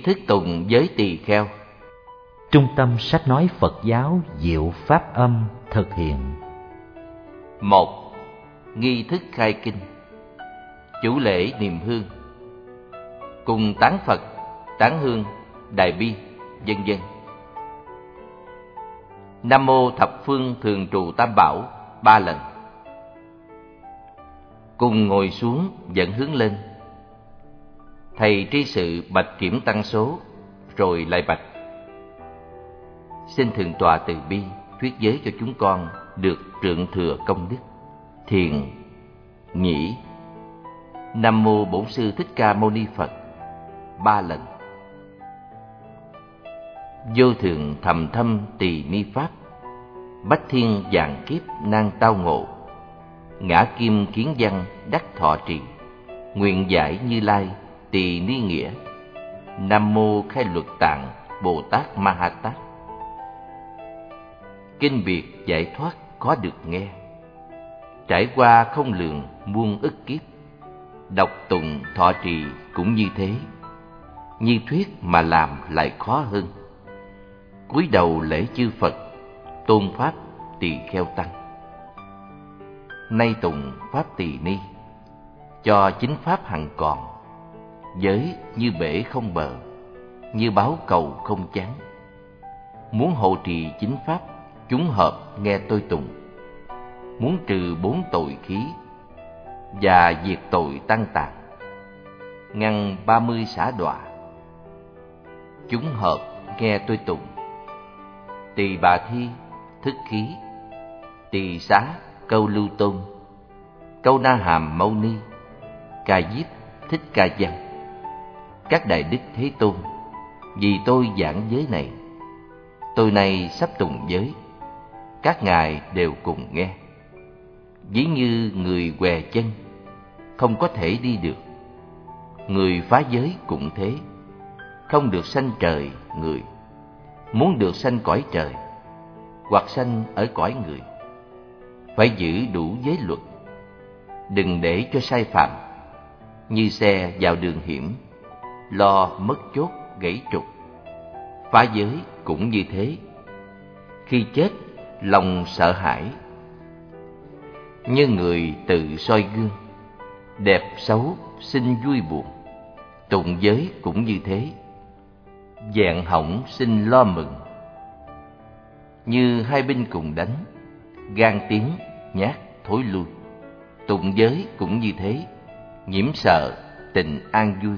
Nghi thức tụng với tỳ kheo Trung tâm sách nói Phật giáo Diệu Pháp Âm thực hiện một Nghi thức khai kinh Chủ lễ niệm hương Cùng tán Phật, tán hương, đại bi, vân vân. Nam mô thập phương thường trụ tam bảo ba lần. Cùng ngồi xuống dẫn hướng lên. Thầy tri sự bạch kiểm tăng số rồi lại bạch. Xin thượng tọa từ bi thuyết giới cho chúng con được trượng thừa công đức. Thiền nhĩ Nam mô Bổn sư Thích Ca Mâu Ni Phật ba lần. Vô thượng thầm thâm tỳ ni pháp, bách thiên vạn kiếp nan tao ngộ, ngã kim kiến văn đắc thọ trì, nguyện giải như lai tỳ ni nghĩa. Nam mô khai luật tạng Bồ Tát Ma Ha Tát. Kinh biệt giải thoát có được nghe, trải qua không lường muôn ức kiếp, đọc tụng thọ trì cũng như thế như thuyết mà làm lại khó hơn cúi đầu lễ chư phật tôn pháp tỳ kheo tăng nay tùng pháp tỳ ni cho chính pháp hằng còn giới như bể không bờ, như báo cầu không chán. Muốn hộ trì chính pháp, chúng hợp nghe tôi tùng muốn trừ bốn tội khí và diệt tội tăng tạng ngăn ba mươi xã đọa, chúng hợp nghe tôi tùng tỳ bà thi, thức khí. Tỳ xá, câu lưu tôn. Câu na hàm mâu ni. Ca diếp, thích ca văn các đại đức thế tôn, vì tôi giảng giới này. Tôi nay sắp tùng giới, các ngài đều cùng nghe. Ví như người què chân, không có thể đi được. Người phá giới cũng thế, không được sanh trời người. Muốn được sanh cõi trời, hoặc sanh ở cõi người. Phải giữ đủ giới luật, đừng để cho sai phạm, như xe vào đường hiểm lo mất chốt gãy trục. Phá giới cũng như thế. Khi chết lòng sợ hãi. Như người tự soi gương đẹp xấu sinh vui buồn. Tụng giới cũng như thế. Dạng hỏng sinh lo mừng. Như hai binh cùng đánh Gan tiếng, nhát, thối lui. Tụng giới cũng như thế. Nhiễm sợ, tình an vui.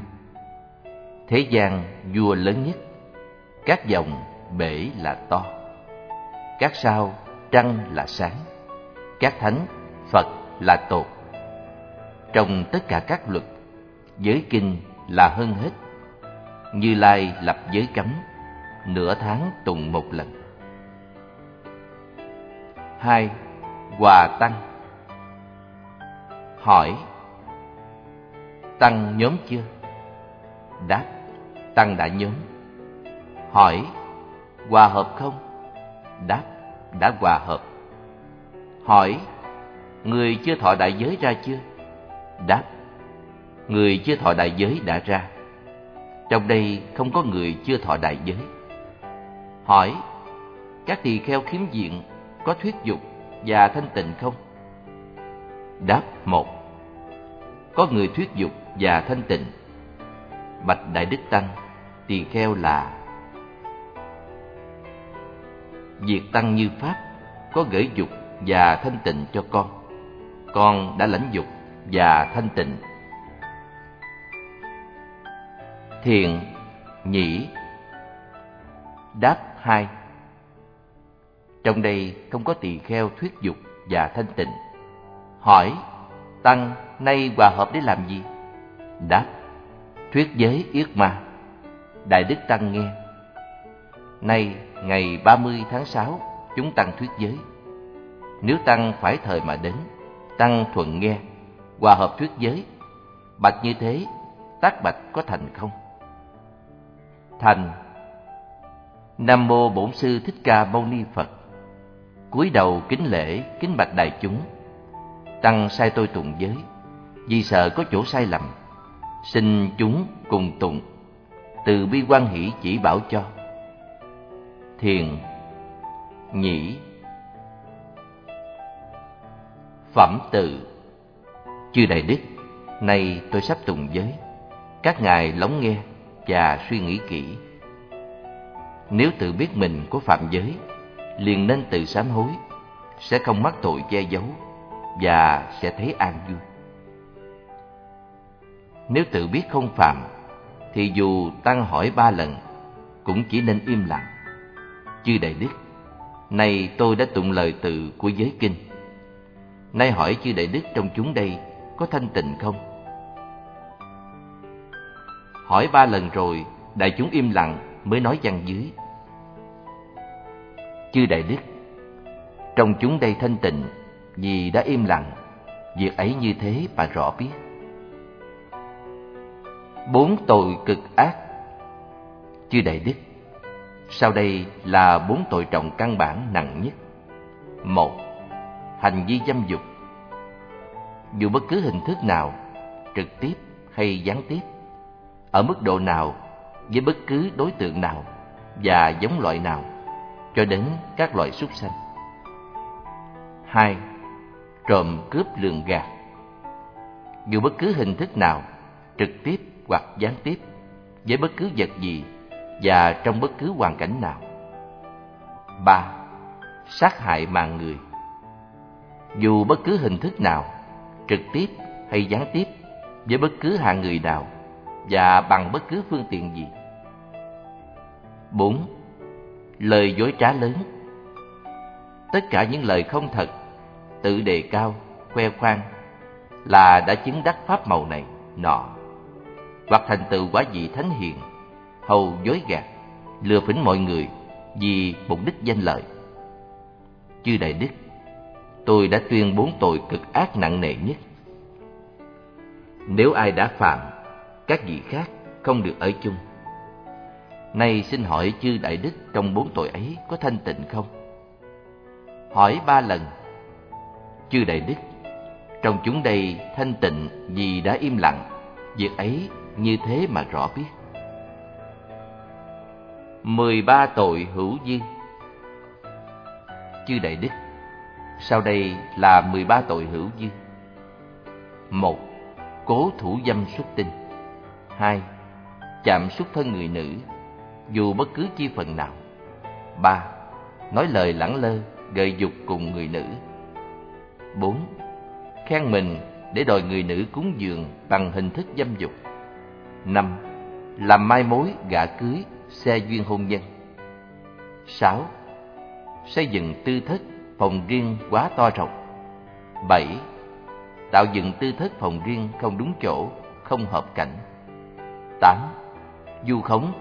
Thế gian vua lớn nhất Các dòng bể là to Các sao trăng là sáng Các thánh Phật là tột Trong tất cả các luật Giới kinh là hơn hết như Lai lập giới cấm, nửa tháng tùng một lần. hai Hòa Tăng Hỏi Tăng nhóm chưa? Đáp Tăng đã nhóm Hỏi Hòa hợp không? Đáp Đã hòa hợp Hỏi Người chưa thọ đại giới ra chưa? Đáp Người chưa thọ đại giới đã ra trong đây không có người chưa thọ đại giới. Hỏi, các tỳ kheo khiếm diện có thuyết dục và thanh tịnh không? Đáp một Có người thuyết dục và thanh tịnh. Bạch Đại Đức Tăng, tỳ kheo là Việc Tăng như Pháp có gửi dục và thanh tịnh cho con. Con đã lãnh dục và thanh tịnh. Thiện nhĩ đáp hai. Trong đây không có tỳ kheo thuyết dục và thanh tịnh. Hỏi tăng nay hòa hợp để làm gì? Đáp thuyết giới yết ma. Đại đức tăng nghe. Nay, ngày ba mươi tháng sáu, chúng tăng thuyết giới. Nếu tăng phải thời mà đến, tăng thuận nghe, hòa hợp thuyết giới, bạch như thế, tác bạch có thành không? Thành. Nam mô bổn sư thích ca mâu ni phật. Cúi đầu kính lễ, kính bạch đại chúng. Tăng sai tôi tụng giới, vì sợ có chỗ sai lầm xin chúng cùng tụng. Từ bi quan hỷ chỉ bảo cho. Thiền, nhĩ. Phẩm từ, chư đại đức, nay tôi sắp tùng giới. Các ngài lắng nghe và suy nghĩ kỹ. Nếu tự biết mình có phạm giới, liền nên tự sám hối. Sẽ không mắc tội che giấu và sẽ thấy an vui nếu tự biết không phạm, thì dù tăng hỏi ba lần, cũng chỉ nên im lặng. Chư đại đức, nay tôi đã tụng lời từ của giới kinh. Nay hỏi chư đại đức trong chúng đây có thanh tịnh không? Hỏi ba lần rồi, đại chúng im lặng mới nói văn dưới. Chư đại đức, trong chúng đây thanh tịnh, vì đã im lặng, việc ấy như thế mà rõ biết bốn tội cực ác. Chư đại đức, sau đây là bốn tội trọng căn bản nặng nhất. Một, hành vi dâm dục. Dù bất cứ hình thức nào, trực tiếp hay gián tiếp, ở mức độ nào, với bất cứ đối tượng nào và giống loại nào, cho đến các loại súc sanh. Hai, trộm cướp lường gạt. Dù bất cứ hình thức nào, trực tiếp hoặc gián tiếp với bất cứ vật gì và trong bất cứ hoàn cảnh nào. ba Sát hại mạng người Dù bất cứ hình thức nào, trực tiếp hay gián tiếp với bất cứ hạng người nào và bằng bất cứ phương tiện gì. bốn Lời dối trá lớn Tất cả những lời không thật, tự đề cao, khoe khoang là đã chứng đắc pháp màu này, nọ hoặc thành tựu quả vị thánh hiền, hầu dối gạt, lừa phỉnh mọi người vì mục đích danh lợi. Chư Đại Đức, tôi đã tuyên bốn tội cực ác nặng nề nhất. Nếu ai đã phạm, các vị khác không được ở chung. Nay xin hỏi chư Đại Đức trong bốn tội ấy có thanh tịnh không? Hỏi ba lần. Chư Đại Đức, trong chúng đây thanh tịnh vì đã im lặng, việc ấy như thế mà rõ biết. mười ba tội hữu duyên. Chư Đại Đức Sau đây là mười ba tội hữu duyên. Một Cố thủ dâm xuất tinh. Hai Chạm xuất thân người nữ Dù bất cứ chi phần nào. Ba Nói lời lẳng lơ, gợi dục cùng người nữ. Bốn Khen mình để đòi người nữ cúng dường bằng hình thức dâm dục năm Làm mai mối gả cưới, xe duyên hôn nhân. Sáu Xây dựng tư thất, phòng riêng quá to rộng. Bảy Tạo dựng tư thất phòng riêng không đúng chỗ, không hợp cảnh. Tám Du khống,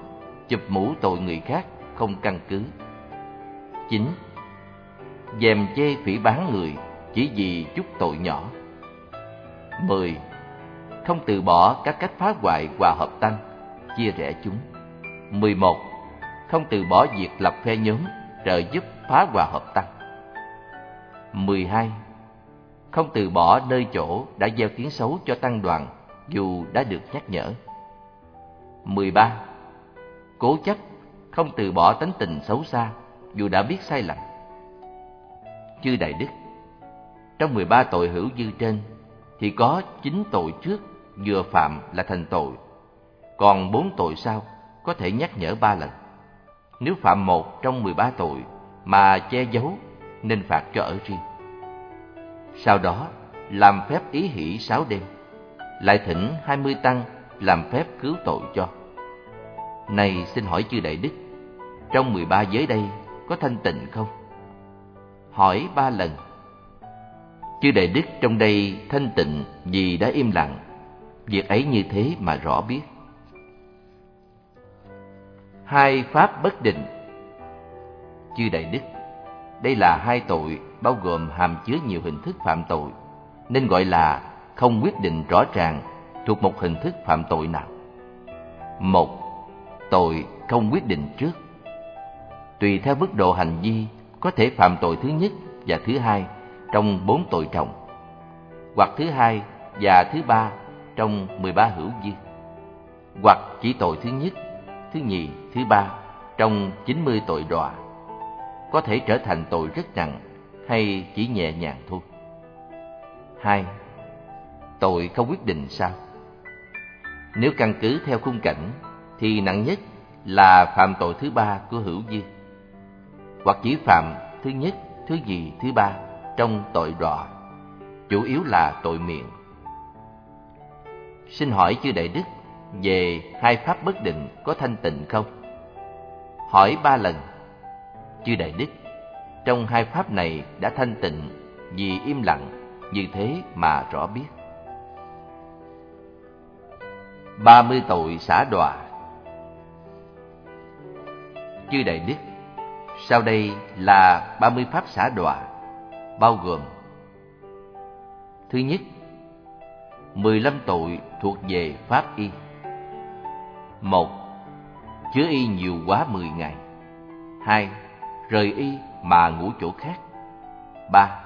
chụp mũ tội người khác, không căn cứ. Chín Dèm chê phỉ bán người chỉ vì chút tội nhỏ. Mười không từ bỏ các cách phá hoại hòa hợp tăng, chia rẽ chúng. 11. Không từ bỏ việc lập phe nhóm, trợ giúp phá hòa hợp tăng. 12. Không từ bỏ nơi chỗ đã gieo tiếng xấu cho tăng đoàn dù đã được nhắc nhở. 13. Cố chấp không từ bỏ tánh tình xấu xa dù đã biết sai lầm. Chư Đại Đức Trong 13 tội hữu dư trên thì có 9 tội trước vừa phạm là thành tội, còn bốn tội sau có thể nhắc nhở ba lần. Nếu phạm một trong mười ba tội mà che giấu nên phạt cho ở riêng. Sau đó làm phép ý hỷ sáu đêm, lại thỉnh hai mươi tăng làm phép cứu tội cho. Này xin hỏi chư Đại Đức, trong mười ba giới đây có thanh tịnh không? Hỏi ba lần. Chư Đại Đức trong đây thanh tịnh vì đã im lặng Việc ấy như thế mà rõ biết. Hai pháp bất định. Chư Đại Đức Đây là hai tội bao gồm hàm chứa nhiều hình thức phạm tội Nên gọi là không quyết định rõ ràng thuộc một hình thức phạm tội nào. Một, tội không quyết định trước. Tùy theo mức độ hành vi có thể phạm tội thứ nhất và thứ hai trong bốn tội trọng Hoặc thứ hai và thứ ba trong 13 hữu dư hoặc chỉ tội thứ nhất thứ nhì, thứ ba trong 90 tội đọa có thể trở thành tội rất nặng hay chỉ nhẹ nhàng thôi. Hai, tội không quyết định sao? Nếu căn cứ theo khung cảnh thì nặng nhất là phạm tội thứ ba của hữu duyên hoặc chỉ phạm thứ nhất, thứ nhì, thứ ba trong tội đọa, chủ yếu là tội miệng. Xin hỏi chư Đại Đức về hai pháp bất định có thanh tịnh không? Hỏi ba lần. Chư Đại Đức, trong hai pháp này đã thanh tịnh vì im lặng, như thế mà rõ biết. ba mươi tội xả đọa Chư Đại Đức, sau đây là ba mươi pháp xả đọa, bao gồm Thứ nhất, mười lăm tội thuộc về Pháp Y. Một, Chứa y nhiều quá mười ngày. Hai, Rời y mà ngủ chỗ khác. Ba,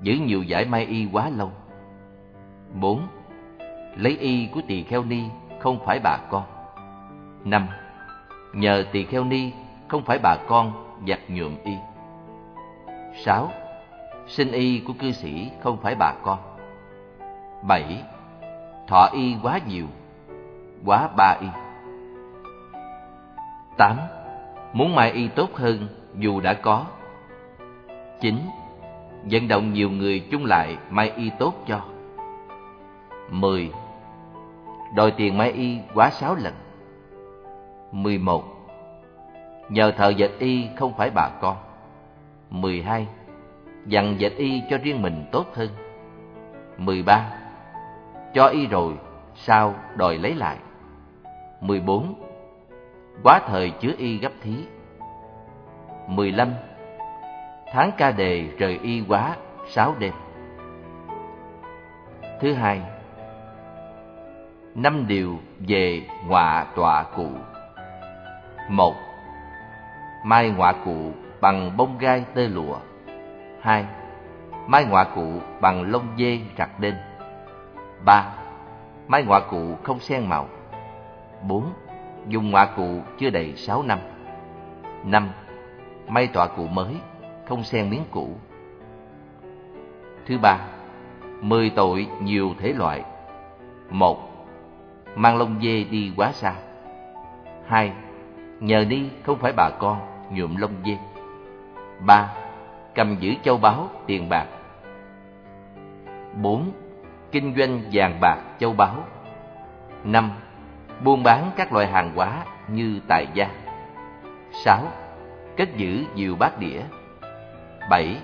Giữ nhiều giải mai y quá lâu. Bốn, Lấy y của tỳ kheo ni không phải bà con. Năm, Nhờ tỳ kheo ni không phải bà con giặt nhuộm y. Sáu Sinh y của cư sĩ không phải bà con. 7. Thọ y quá nhiều, Quá ba y 8. Muốn mai y tốt hơn dù đã có 9. Vận động nhiều người chung lại mai y tốt cho 10. Đòi tiền mai y quá 6 lần 11. Nhờ thợ dệt y không phải bà con 12. Dặn dệt y cho riêng mình tốt hơn 13 cho y rồi, sao đòi lấy lại? 14. Quá thời chứa y gấp thí 15. Tháng ca đề rời y quá 6 đêm Thứ hai năm điều về ngọa tọa cụ một Mai ngọa cụ bằng bông gai tơ lụa hai Mai ngọa cụ bằng lông dê rạc đinh 3. Máy ngoại cụ không xen màu 4. Dùng ngoại cụ chưa đầy 6 năm 5. May tọa cụ mới, không xen miếng cũ Thứ ba, mười tội nhiều thể loại một Mang lông dê đi quá xa hai Nhờ đi không phải bà con, nhuộm lông dê ba Cầm giữ châu báu, tiền bạc bốn Kinh doanh vàng bạc, châu báu. năm buôn bán các loại hàng hóa như tài gia. 6. Cất giữ nhiều bát đĩa. 7.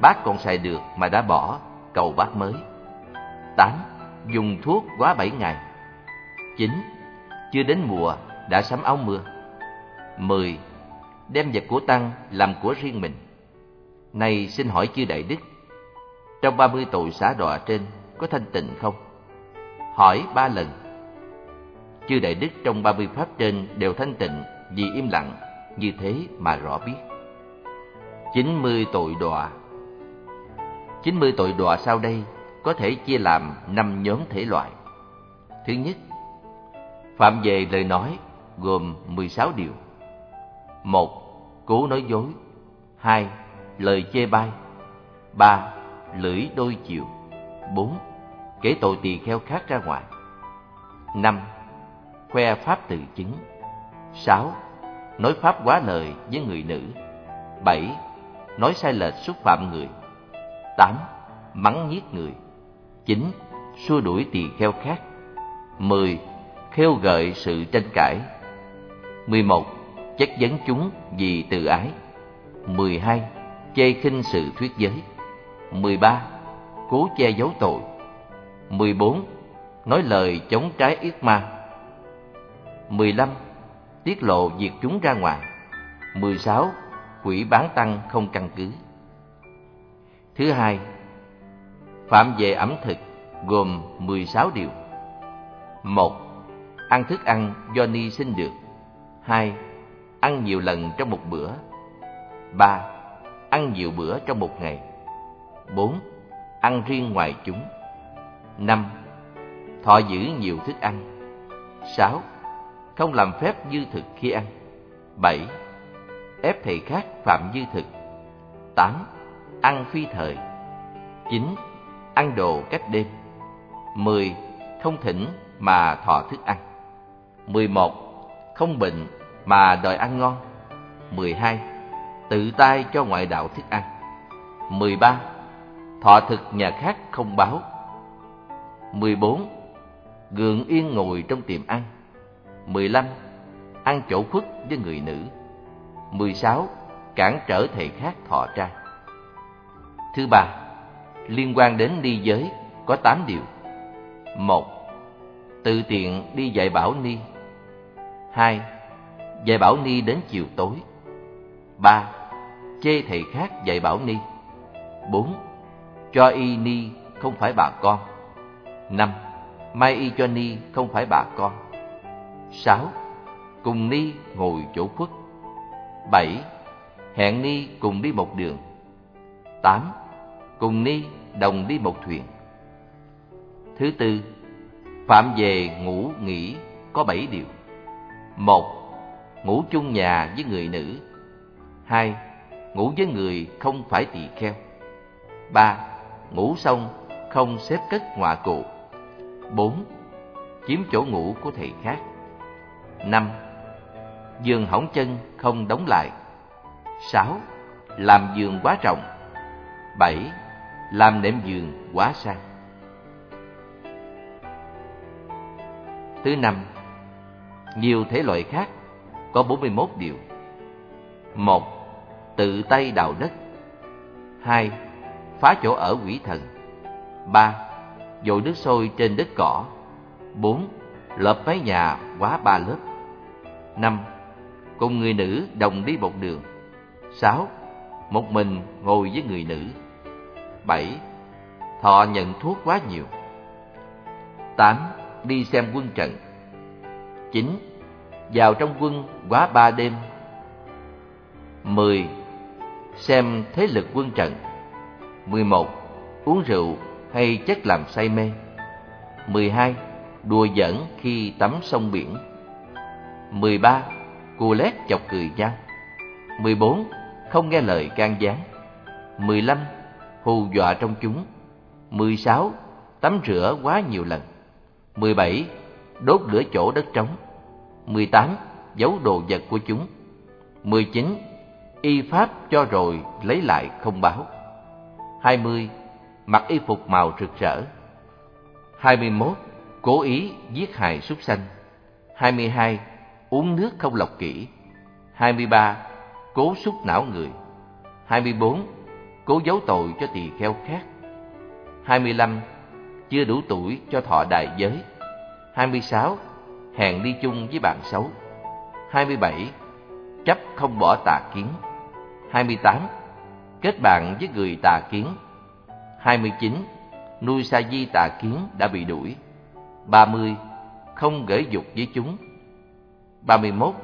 Bát còn xài được mà đã bỏ, cầu bát mới. 8. Dùng thuốc quá 7 ngày. 9. Chưa đến mùa đã sắm áo mưa. 10. Đem vật của tăng làm của riêng mình. Này xin hỏi chư đại đức, trong 30 tội xả đọa trên có thanh tịnh không? Hỏi ba lần chư đại đức trong ba mươi pháp trên đều thanh tịnh vì im lặng, như thế mà rõ biết. chín mươi tội đọa chín mươi tội đọa sau đây có thể chia làm năm nhóm thể loại. Thứ nhất, phạm về lời nói gồm mười sáu điều. một Cố nói dối. hai Lời chê bai. ba Lưỡi đôi chiều. bốn Kể tội tỳ kheo khác ra ngoài. 5. khoe pháp từ chứng. 6. Nói pháp quá lời với người nữ. 7. Nói sai lệch xúc phạm người. 8. Mắng nhiếc người. 9. Xua đuổi tỳ kheo khác. 10. Khêu gợi sự tranh cãi. 11. Chất vấn chúng vì tự ái. 12. Chê khinh sự thuyết giới. 13. Cố che giấu tội. 14. Nói lời chống trái yết ma 15. Tiết lộ việc chúng ra ngoài 16. Quỷ bán tăng không căn cứ Thứ hai, Phạm về ẩm thực gồm 16 điều 1. Ăn thức ăn do ni sinh được 2. Ăn nhiều lần trong một bữa 3. Ăn nhiều bữa trong một ngày 4. Ăn riêng ngoài chúng 5. Thọ giữ nhiều thức ăn 6 Không làm phép dư thực khi ăn. 7. Ép thầy khác phạm dư thực. 8. Ăn phi thời. 9. Ăn đồ cách đêm. 10. Không thỉnh mà thọ thức ăn. 11. Không bệnh mà đòi ăn ngon. 12. Tự tay cho ngoại đạo thức ăn. 13. Thọ thực nhà khác không báo. 14. Gượng yên ngồi trong tiệm ăn. 15. Ăn chỗ khuất với người nữ. 16. Cản trở thầy khác thọ trai. Thứ ba, liên quan đến ni giới có 8 điều. 1. Tự tiện đi dạy bảo ni. 2. Dạy bảo ni đến chiều tối. 3. Chê thầy khác dạy bảo ni. 4. Cho y ni không phải bà con. 5. Mai y cho ni không phải bà con. 6. Cùng ni ngồi chỗ khuất. 7. Hẹn ni cùng đi một đường. 8. Cùng ni đồng đi một thuyền. Thứ tư, phạm về ngủ nghỉ có 7 điều. 1. Ngủ chung nhà với người nữ. 2. Ngủ với người không phải tỳ kheo. 3. Ngủ xong không xếp cất ngọa cụ bốn Chiếm chỗ ngủ của thầy khác. năm Giường hỏng chân không đóng lại. sáu Làm giường quá rộng. bảy Làm nệm giường quá sang. Thứ năm, nhiều thể loại khác có 41 điều. một Tự tay đào đất. hai Phá chỗ ở quỷ thần. ba Dội nước sôi trên đất cỏ. 4. Lợp mái nhà quá ba lớp. 5. Cùng người nữ đồng đi một đường. 6. Một mình ngồi với người nữ. 7. Thọ nhận thuốc quá nhiều. 8. đi xem quân trận. 9. Vào trong quân quá ba đêm. 10. Xem thế lực quân trận. 11. Uống rượu hay chất làm say mê. 12. Đùa giỡn khi tắm sông biển. 13. Cù lét chọc cười nhau. 14. Không nghe lời can gián. 15. Hù dọa trong chúng. 16. Tắm rửa quá nhiều lần. 17. Đốt lửa chỗ đất trống 18. Giấu đồ vật của chúng 19. Y pháp cho rồi lấy lại không báo 20. Mặc y phục màu rực rỡ 21. Cố ý giết hại súc sanh 22. Uống nước không lọc kỹ 23. Cố xúc não người 24. Cố giấu tội cho tỳ kheo khác 25 chưa đủ tuổi cho thọ đại giới. 26. Hẹn đi chung với bạn xấu. 27. Chấp không bỏ tà kiến. 28. Kết bạn với người tà kiến. 29. Nuôi sa di tà kiến đã bị đuổi. 30. Không gửi dục với chúng. 31.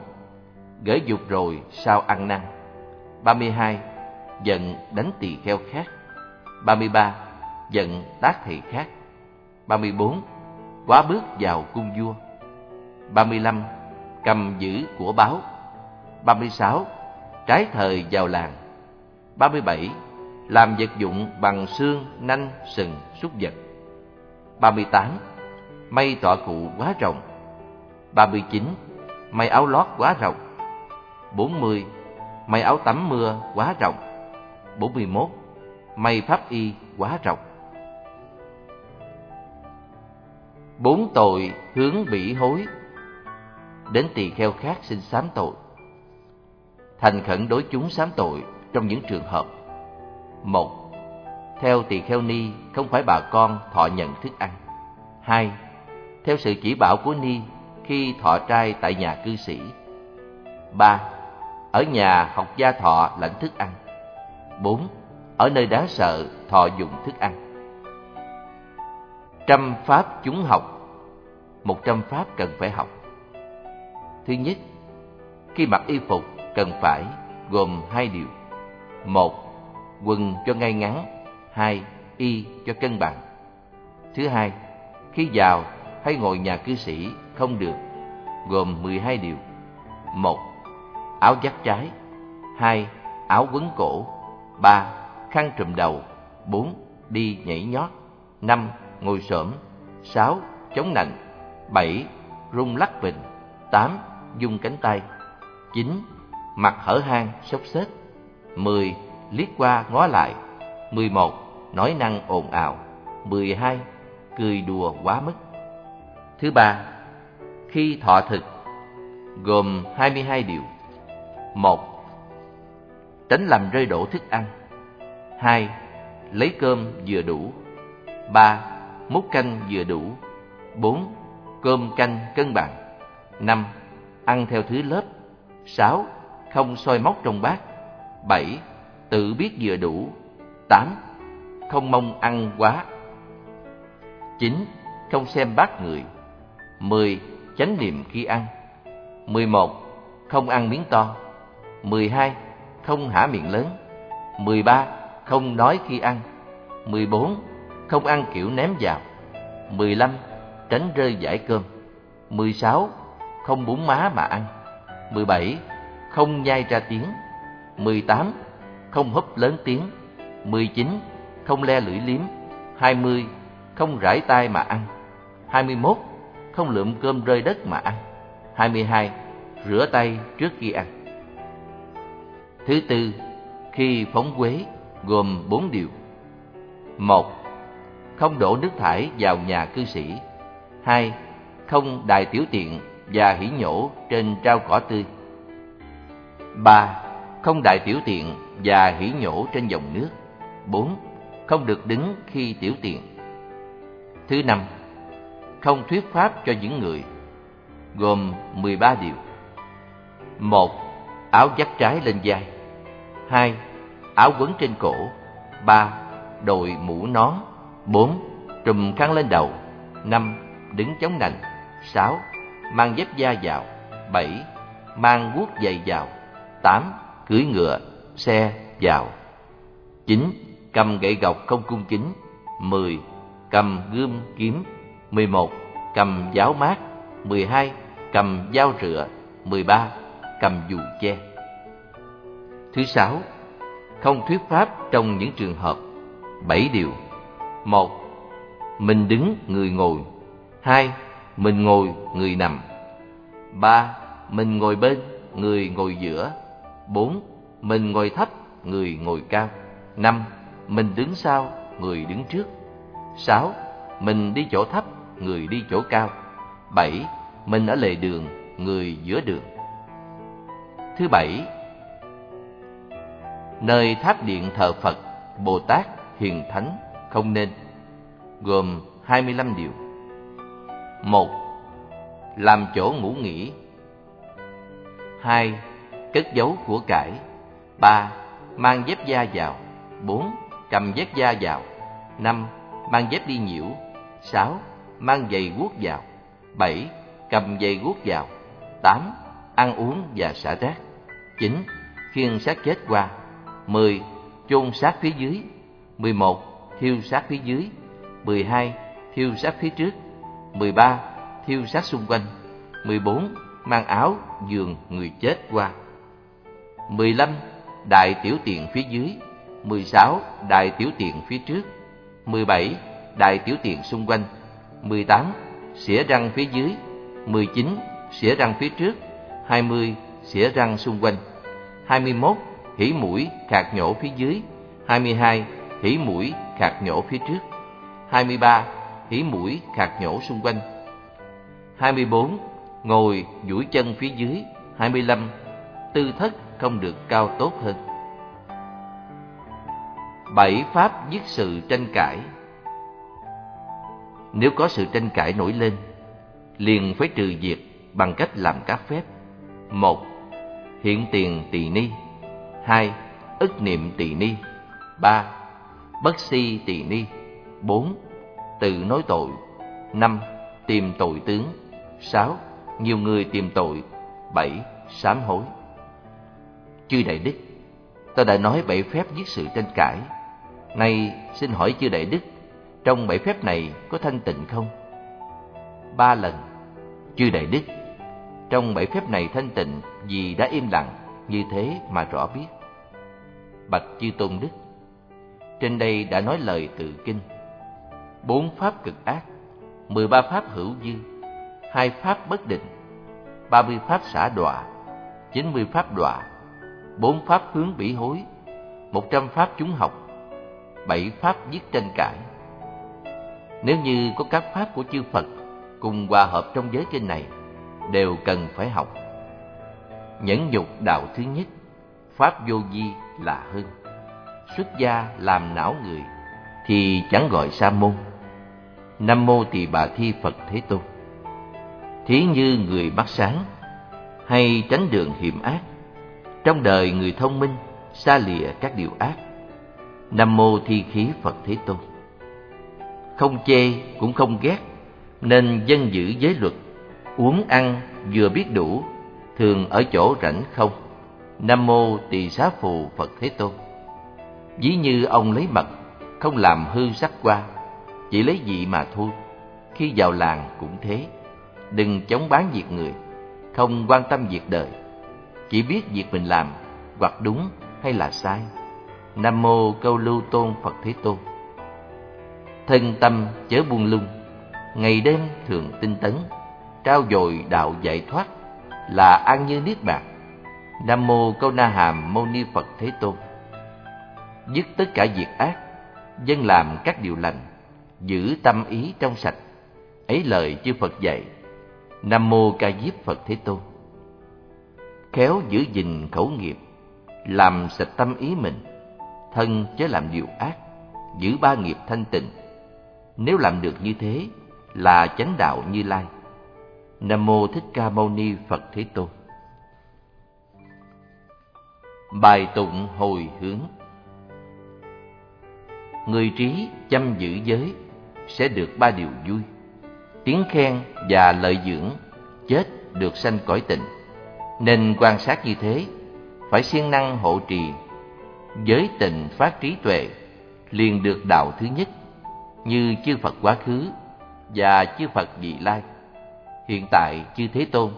Gửi dục rồi sao ăn năn. 32. Giận đánh tỳ kheo khác. 33. Giận tác thầy khác. 34. Quá bước vào cung vua 35. Cầm giữ của báo 36. Trái thời vào làng 37. Làm vật dụng bằng xương, nanh, sừng, súc vật 38. May tọa cụ quá rộng 39. May áo lót quá rộng 40. May áo tắm mưa quá rộng 41. May pháp y quá rộng Bốn tội hướng bị hối Đến tỳ kheo khác xin sám tội Thành khẩn đối chúng sám tội trong những trường hợp một, Theo tỳ kheo ni không phải bà con thọ nhận thức ăn. Hai, Theo sự chỉ bảo của ni khi thọ trai tại nhà cư sĩ. Ba, Ở nhà học gia thọ lãnh thức ăn. Bốn, Ở nơi đáng sợ thọ dùng thức ăn. Trăm pháp chúng học, Một trăm pháp cần phải học. Thứ nhất, Khi mặc y phục cần phải gồm hai điều. Một quần cho ngay ngắn, hai y cho cân bằng. Thứ hai, khi vào hay ngồi nhà cư sĩ không được, gồm 12 điều. một Áo giáp trái. Hai Áo quấn cổ. Ba Khăn trùm đầu. Bốn Đi nhảy nhót. Năm Ngồi xổm. Sáu Chống nạnh. Bảy Rung lắc bình tám Dung cánh tay. Chín Mặt hở hang, sốc xếp. Mười Liếc qua ngó lại 11. Nói năng ồn ào 12. Cười đùa quá mức Thứ ba, khi thọ thực gồm 22 điều. 1. Tránh làm rơi đổ thức ăn. 2. Lấy cơm vừa đủ. 3. Múc canh vừa đủ. 4. Cơm canh cân bằng. 5. Ăn theo thứ lớp. 6. Không soi móc trong bát. 7. Tự biết vừa đủ. 8. Không mong ăn quá. 9. Không xem bát người. 10. Chánh niệm khi ăn 11. Không ăn miếng to 12. Không hả miệng lớn 13. Không nói khi ăn 14. Không ăn kiểu ném vào 15. Tránh rơi giải cơm 16. Không búng má mà ăn 17. Không nhai ra tiếng 18. Không húp lớn tiếng 19. Không le lưỡi liếm 20. Không rải tay mà ăn 21 không lượm cơm rơi đất mà ăn. 22. Rửa tay trước khi ăn. Thứ tư, khi phóng quế gồm 4 điều. 1. Không đổ nước thải vào nhà cư sĩ. 2. Không đài tiểu tiện và hỉ nhổ trên trao cỏ tươi. 3. Không đại tiểu tiện và hỉ nhổ trên dòng nước. 4. Không được đứng khi tiểu tiện. Thứ năm, không thuyết pháp cho những người, gồm 13 điều. 1. Áo dắt trái lên vai. 2. Áo quấn trên cổ. 3. Đội mũ nón. 4. Trùm khăn lên đầu. 5. Đứng chống nạnh. 6. Mang dép da vào. 7. Mang guốc giày vào. 8. Cưỡi ngựa, xe vào. 9. Cầm gậy gọc không cung kính. 10. Cầm gươm kiếm 11. Cầm giáo mát 12. Cầm dao rửa 13. Cầm dù che Thứ sáu Không thuyết pháp trong những trường hợp bảy điều một Mình đứng người ngồi hai Mình ngồi người nằm ba Mình ngồi bên người ngồi giữa 4. Mình ngồi thấp người ngồi cao 5. Mình đứng sau người đứng trước 6. Mình đi chỗ thấp người đi chỗ cao. 7. Mình ở lề đường, người giữa đường. Thứ bảy, nơi tháp điện thờ Phật, Bồ Tát, Hiền Thánh không nên, gồm 25 điều. 1. Làm chỗ ngủ nghỉ 2. Cất giấu của cải 3. Mang dép da vào 4. Cầm dép da vào 5. Mang dép đi nhiễu 6 mang giày guốc vào. 7. Cầm giày guốc vào. 8. Ăn uống và xả rác. 9. Khiêng xác chết qua. 10. Chôn xác phía dưới. 11. Thiêu xác phía dưới. 12. Thiêu xác phía trước. 13. Thiêu xác xung quanh. 14. Mang áo, giường người chết qua. 15. Đại tiểu tiện phía dưới. 16. Đại tiểu tiện phía trước. 17. Đại tiểu tiện xung quanh. 18. Xỉa răng phía dưới 19. Xỉa răng phía trước 20. Xỉa răng xung quanh 21. Hỉ mũi khạc nhổ phía dưới 22. Hỉ mũi khạc nhổ phía trước 23. Hỉ mũi khạc nhổ xung quanh 24. Ngồi duỗi chân phía dưới 25. Tư thất không được cao tốt hơn Bảy pháp dứt sự tranh cãi nếu có sự tranh cãi nổi lên, liền phải trừ diệt bằng cách làm các phép. một Hiện tiền tỳ ni. hai Ức niệm tỳ ni. ba Bất si tỳ ni. bốn Tự nói tội. năm Tìm tội tướng. sáu Nhiều người tìm tội. bảy Sám hối. Chư Đại Đức, ta đã nói bảy phép giết sự tranh cãi. Nay xin hỏi chư Đại Đức trong bảy phép này có thanh tịnh không? Ba lần Chư Đại Đức Trong bảy phép này thanh tịnh vì đã im lặng, như thế mà rõ biết. Bạch Chư Tôn Đức Trên đây đã nói lời tự kinh. Bốn pháp cực ác, mười ba pháp hữu dư, hai pháp bất định, ba mươi pháp xả đọa, chín mươi pháp đọa, bốn pháp hướng bỉ hối, một trăm pháp chúng học, bảy pháp giết tranh cãi. Nếu như có các pháp của chư Phật cùng hòa hợp trong giới kinh này, đều cần phải học. Nhẫn nhục đạo thứ nhất, pháp vô di là hơn. Xuất gia làm não người thì chẳng gọi sa môn. Nam mô tỳ bà thi Phật Thế Tôn. Thí như người mắt sáng hay tránh đường hiểm ác. Trong đời người thông minh xa lìa các điều ác. Nam mô thi khí Phật Thế Tôn. Không chê cũng không ghét, nên dân giữ giới luật, uống ăn vừa biết đủ, thường ở chỗ rảnh không. Nam mô Tỳ Xá Phù Phật Thế Tôn. Ví như ông lấy mật, không làm hư sắc qua, chỉ lấy vị mà thôi. Khi vào làng cũng thế, đừng chống bán việc người, không quan tâm việc đời, chỉ biết việc mình làm hoặc đúng hay là sai. Nam mô Câu Lưu Tôn Phật Thế Tôn. Thân tâm chớ buông lung, ngày đêm thường tinh tấn, trao dồi đạo giải thoát là an như niết bàn. Nam mô Câu Na Hàm Mâu Ni Phật Thế Tôn. Dứt tất cả việc ác, dân làm các điều lành, giữ tâm ý trong sạch. Ấy lời chư Phật dạy. Nam mô Ca Diếp Phật Thế Tôn. Khéo giữ gìn khẩu nghiệp, làm sạch tâm ý mình, thân chớ làm điều ác, giữ ba nghiệp thanh tịnh. Nếu làm được như thế là chánh đạo Như Lai. Nam mô Thích Ca Mâu Ni Phật Thế Tôn. Bài tụng hồi hướng Người trí chăm giữ giới sẽ được ba điều vui Tiếng khen và lợi dưỡng chết được sanh cõi tịnh nên quan sát như thế Phải siêng năng hộ trì Giới tịnh phát trí tuệ liền được đạo thứ nhất Như chư Phật quá khứ và chư Phật vị lai Hiện tại chư Thế Tôn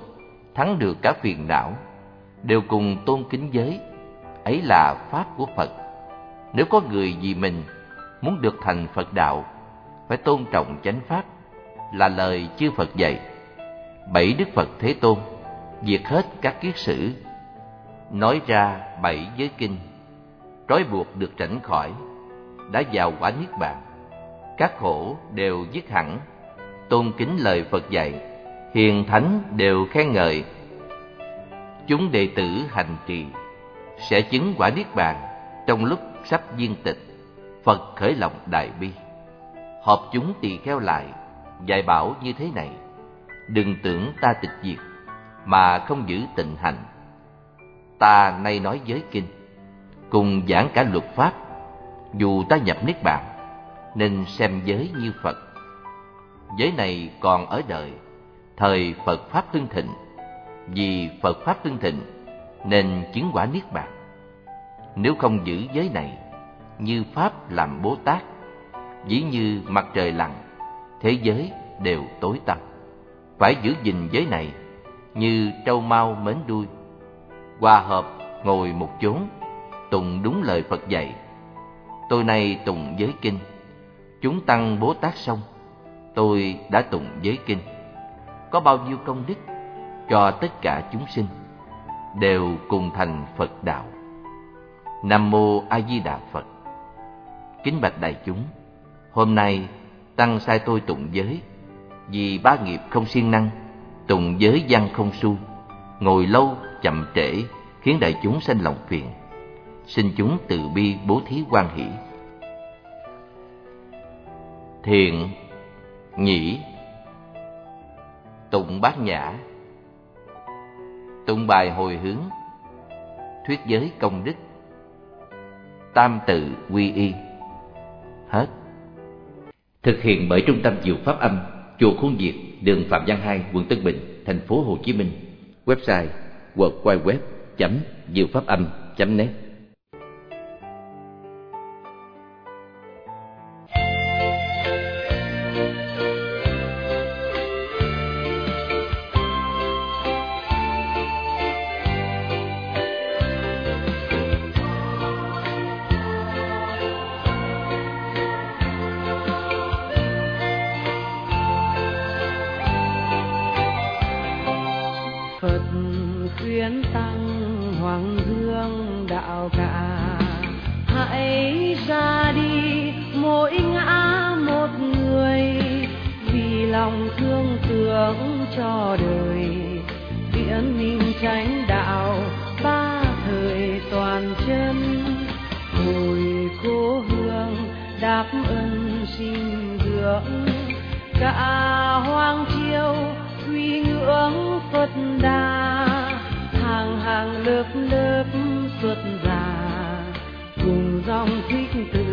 thắng được cả phiền não Đều cùng tôn kính giới ấy là pháp của Phật. Nếu có người vì mình muốn được thành Phật đạo, phải tôn trọng chánh pháp, là lời chư Phật dạy. Bảy Đức Phật Thế Tôn diệt hết các kiết sử, nói ra bảy giới kinh, trói buộc được tránh khỏi, đã vào quả niết bàn. Các khổ đều dứt hẳn, tôn kính lời Phật dạy, hiền thánh đều khen ngợi. Chúng đệ tử hành trì. Sẽ chứng quả niết bàn trong lúc sắp viên tịch. Phật khởi lòng đại bi. Họp chúng tỳ kheo lại. Dạy bảo như thế này. Đừng tưởng ta tịch diệt mà không giữ tịnh hành ta nay nói giới kinh cùng giảng cả luật pháp dù ta nhập niết bàn nên xem giới như phật giới này còn ở đời thời phật pháp tương thịnh vì phật pháp tương thịnh nên chứng quả niết bàn. Nếu không giữ giới này, như pháp làm Bố Tát, dĩ như mặt trời lặn, thế giới đều tối tăm. Phải giữ gìn giới này như trâu mau mến đuôi, hòa hợp ngồi một chốn, tụng đúng lời Phật dạy. Tôi nay tụng giới kinh, chúng tăng Bố Tát xong, tôi đã tụng giới kinh. Có bao nhiêu công đức cho tất cả chúng sinh đều cùng thành Phật đạo. Nam mô A Di Đà Phật. Kính bạch đại chúng, hôm nay tăng sai tôi tụng giới, vì ba nghiệp không siêng năng, tùng giới văn không su, ngồi lâu chậm trễ khiến đại chúng sanh lòng phiền. Xin chúng từ bi bố thí quan hỷ. Thiện, nhĩ, tụng bát nhã, tụng bài hồi hướng, thuyết giới công đức, tam tự quy y. Hết. Thực hiện bởi Trung tâm Diệu Pháp Âm, chùa Khuôn Diệt, đường Phạm Văn Hai, quận Tân Bình, thành phố Hồ Chí Minh. Website www.diệu-pháp-âm.net 我会记得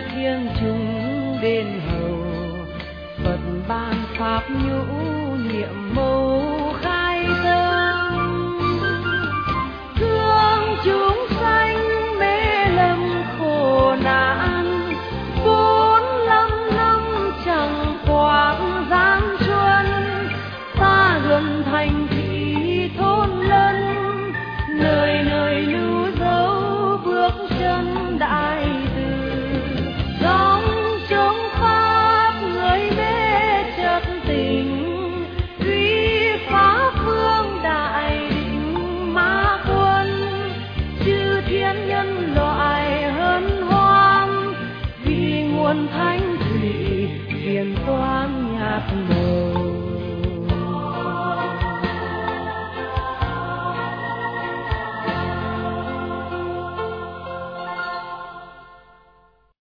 thiêng chúng đền hầu. Phật ban pháp nhũ nhiệm mâu